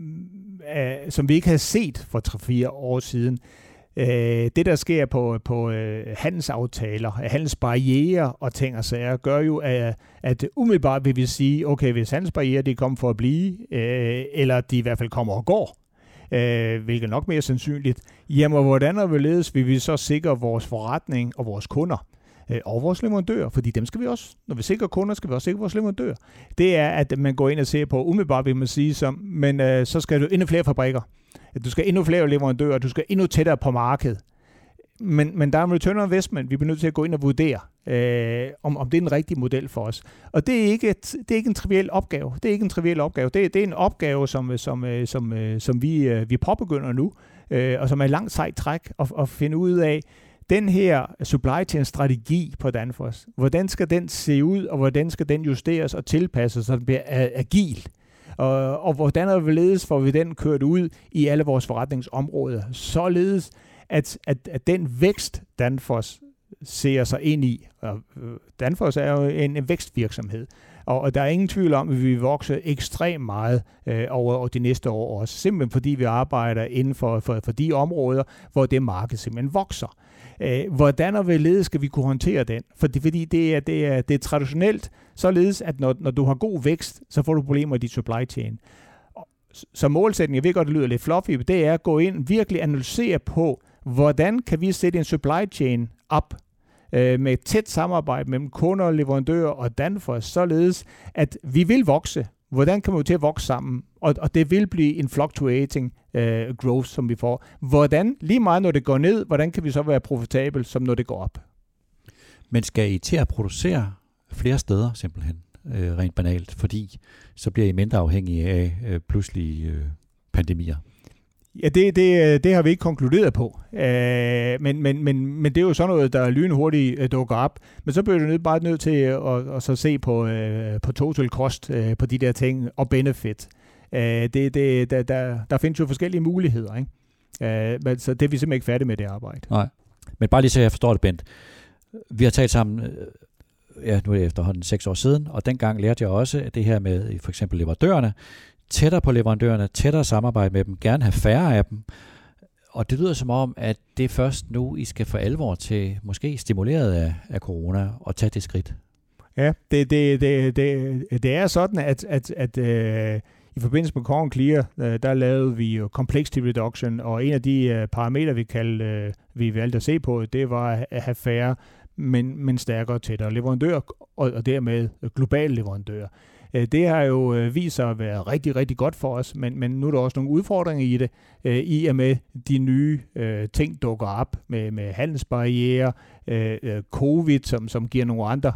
[SPEAKER 1] uh, som vi ikke havde set for 3-4 år siden. Øh, det, der sker på, på øh, handelsaftaler, handelsbarriere og ting og sager, gør jo, at, at umiddelbart vil vi sige, okay, hvis handelsbarriere de kommer for at blive, øh, eller de i hvert fald kommer og går, øh, hvilket er nok mere sandsynligt, jamen hvordan og hvorledes vil vi så sikre vores forretning og vores kunder? Øh, og vores leverandører, fordi dem skal vi også, når vi sikrer kunder, skal vi også sikre vores leverandører. Det er, at man går ind og ser på, umiddelbart vil man sige, som, men øh, så skal du endnu flere fabrikker. Du skal endnu flere leverandører, du skal endnu tættere på markedet. Men, men der er en return on investment, vi bliver nødt til at gå ind og vurdere, øh, om, om det er den rigtige model for os. Og det er ikke, et, det er ikke en triviel opgave. Det er ikke en triviel opgave. Det, det er en opgave, som, som, øh, som, øh, som vi, øh, vi påbegynder nu, øh, og som er langt sejt træk at, at finde ud af, den her supply chain strategi på Danfoss, hvordan skal den se ud, og hvordan skal den justeres og tilpasses, så den bliver agil? Og, og hvordan og hvorledes får vi den kørt ud i alle vores forretningsområder, således at, at, at den vækst, Danfoss ser sig ind i, og øh, Danfoss er jo en, en vækstvirksomhed, og, og der er ingen tvivl om, at vi vokser ekstremt meget øh, over, over de næste år også, simpelthen fordi vi arbejder inden for, for, for de områder, hvor det marked simpelthen vokser. Øh, hvordan og hvorledes skal vi kunne håndtere den? Fordi, fordi det, er, det, er, det er traditionelt således, at når, når du har god vækst, så får du problemer i dit supply chain. Så målsætningen, jeg ved godt, det lyder lidt fluffy, det er at gå ind og virkelig analysere på, hvordan kan vi sætte en supply chain op, øh, med et tæt samarbejde mellem kunder, leverandører og Danfoss, således at vi vil vokse. Hvordan kommer vi til at vokse sammen? Og, og det vil blive en fluctuating uh, growth, som vi får. Hvordan, lige meget når det går ned, hvordan kan vi så være profitabel, som når det går op?
[SPEAKER 2] Men skal I til at producere flere steder simpelthen, øh, rent banalt, fordi så bliver I mindre afhængige af øh, pludselige øh, pandemier?
[SPEAKER 1] Ja, det, det, det har vi ikke konkluderet på. Øh, men, men, men, men det er jo sådan noget, der lynhurtigt øh, dukker op. Men så bliver du nødt, bare nødt til at, at, at så se på, øh, på total cost øh, på de der ting og benefit. Øh, det, det, der, der, der findes jo forskellige muligheder. Ikke? Øh, men, så det er vi simpelthen ikke færdige med det arbejde.
[SPEAKER 2] Nej. Men bare lige så jeg forstår det, Bent. Vi har talt sammen øh, ja, nu er det efterhånden seks år siden, og dengang lærte jeg også at det her med for eksempel leverandørerne, tættere på leverandørerne, tættere samarbejde med dem, gerne have færre af dem. Og det lyder som om, at det er først nu, I skal for alvor til, måske stimuleret af, af corona, og tage det skridt.
[SPEAKER 1] Ja, det, det, det, det, det er sådan, at, at, at øh, i forbindelse med Corn Clear, øh, der lavede vi jo complexity reduction, og en af de øh, parametre, vi, kaldte, øh, vi valgte at se på, det var at have færre, men, men stærkere tættere leverandører, og, og dermed globale leverandører. Øh, det har jo øh, vist sig at være rigtig, rigtig godt for os, men, men nu er der også nogle udfordringer i det, øh, i og med de nye øh, ting dukker op med, med handelsbarriere, øh, øh, covid, som, som giver nogle andre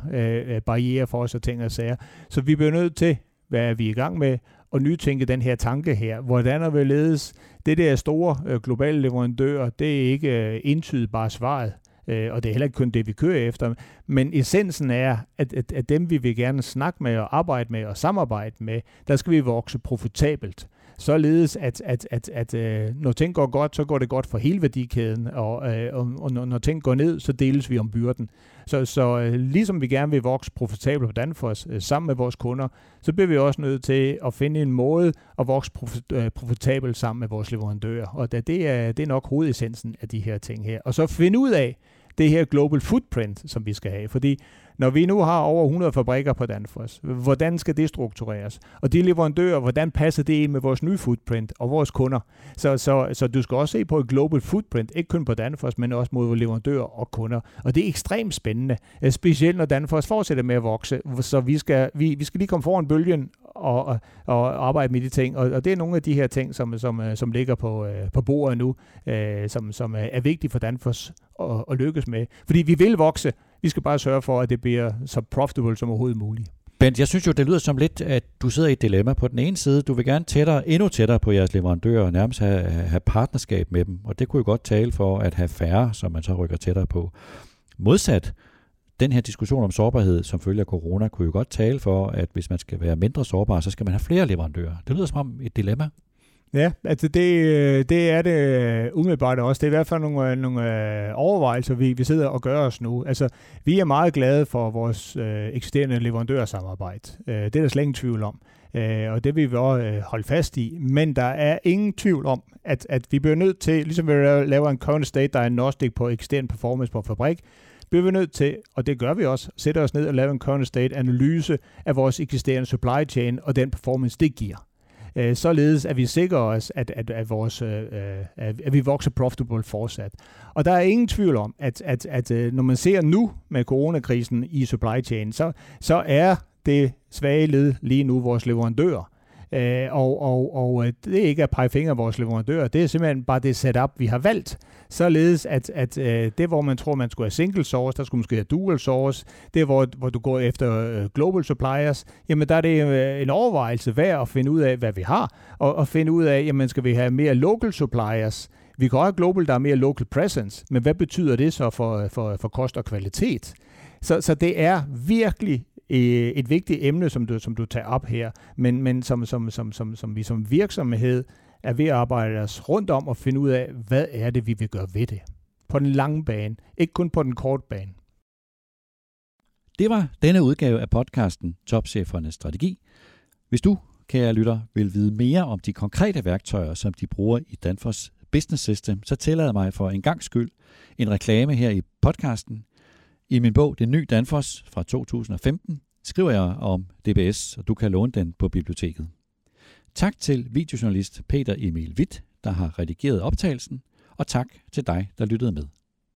[SPEAKER 1] barriere for os og ting og sager. Så vi bliver nødt til, hvad er vi i gang med, at nytænke den her tanke her. Hvordan er vi ledes? Det der store globale leverandør, det er ikke entydigt bare svaret øh, og det er heller ikke kun det, vi kører efter. Men essensen er, at, at, at dem, vi vil gerne snakke med og arbejde med og samarbejde med, der skal vi vokse profitabelt således at, at, at, at øh, når ting går godt, så går det godt for hele værdikæden, og, øh, og, og når, når ting går ned, så deles vi om byrden. Så, så øh, ligesom vi gerne vil vokse profitabelt på Danfoss øh, sammen med vores kunder, så bliver vi også nødt til at finde en måde at vokse profit, øh, profitabelt sammen med vores leverandører. Og det er, det er nok hovedessensen af de her ting her. Og så finde ud af, det her global footprint, som vi skal have. Fordi når vi nu har over 100 fabrikker på Danfoss, hvordan skal det struktureres? Og de leverandører, hvordan passer det ind med vores nye footprint og vores kunder? Så, så, så du skal også se på et global footprint, ikke kun på Danfoss, men også mod leverandører og kunder. Og det er ekstremt spændende, øh, specielt når Danfoss fortsætter med at vokse. Så vi skal, vi, vi skal lige komme foran bølgen og, og, og arbejde med de ting. Og, og det er nogle af de her ting, som, som, øh, som ligger på, øh, på bordet nu, øh, som, som er vigtige for Danfoss at, at lykkes med. Fordi vi vil vokse, vi skal bare sørge for, at det bliver så profitable som overhovedet muligt.
[SPEAKER 2] Bent, jeg synes jo, det lyder som lidt, at du sidder i et dilemma. På den ene side, du vil gerne tættere, endnu tættere på jeres leverandører og nærmest have, have partnerskab med dem. Og det kunne jo godt tale for at have færre, som man så rykker tættere på. Modsat, den her diskussion om sårbarhed som følge af corona, kunne jo godt tale for, at hvis man skal være mindre sårbar, så skal man have flere leverandører. Det lyder som om et dilemma.
[SPEAKER 1] Ja, altså det, øh, det er det øh, umiddelbart også. Det er i hvert fald nogle, øh, nogle overvejelser, vi, vi sidder og gør os nu. Altså, vi er meget glade for vores øh, eksisterende leverandørsamarbejde. Øh, det er der slet ingen tvivl om. Øh, og det vil vi også øh, holde fast i. Men der er ingen tvivl om, at, at vi bliver nødt til, ligesom vi laver en current state diagnostic på ekstern performance på fabrik, bliver vi nødt til, og det gør vi også, sætte os ned og lave en current state analyse af vores eksisterende supply chain og den performance, det giver øh, således at vi sikrer os, at, at, at, vores, øh, øh, at, at vi vokser profitable fortsat. Og der er ingen tvivl om, at, at, at øh, når man ser nu med coronakrisen i supply chain, så, så er det svage led lige nu vores leverandører. Øh, og, og, og øh, det er ikke at pege fingre af vores leverandører, det er simpelthen bare det setup, vi har valgt. Således at, at øh, det, hvor man tror, man skulle have single source, der skulle måske have dual source, det hvor, hvor du går efter øh, global suppliers, jamen der er det øh, en overvejelse værd at finde ud af, hvad vi har, og, og finde ud af, jamen skal vi have mere local suppliers, vi kan også have global, der er mere local presence, men hvad betyder det så for, øh, for, for kost og kvalitet? Så, så det er virkelig et vigtigt emne, som du, som du tager op her, men, men som, som, som, som, som vi som virksomhed er ved at arbejde os rundt om og finde ud af, hvad er det, vi vil gøre ved det. På den lange bane, ikke kun på den korte bane.
[SPEAKER 2] Det var denne udgave af podcasten Topchefernes Strategi. Hvis du, kære lytter, vil vide mere om de konkrete værktøjer, som de bruger i Danfoss Business System, så tillader mig for en gang skyld en reklame her i podcasten. I min bog Det Ny Danfoss fra 2015 skriver jeg om DBS, og du kan låne den på biblioteket. Tak til videojournalist Peter Emil Witt, der har redigeret optagelsen, og tak til dig, der lyttede med.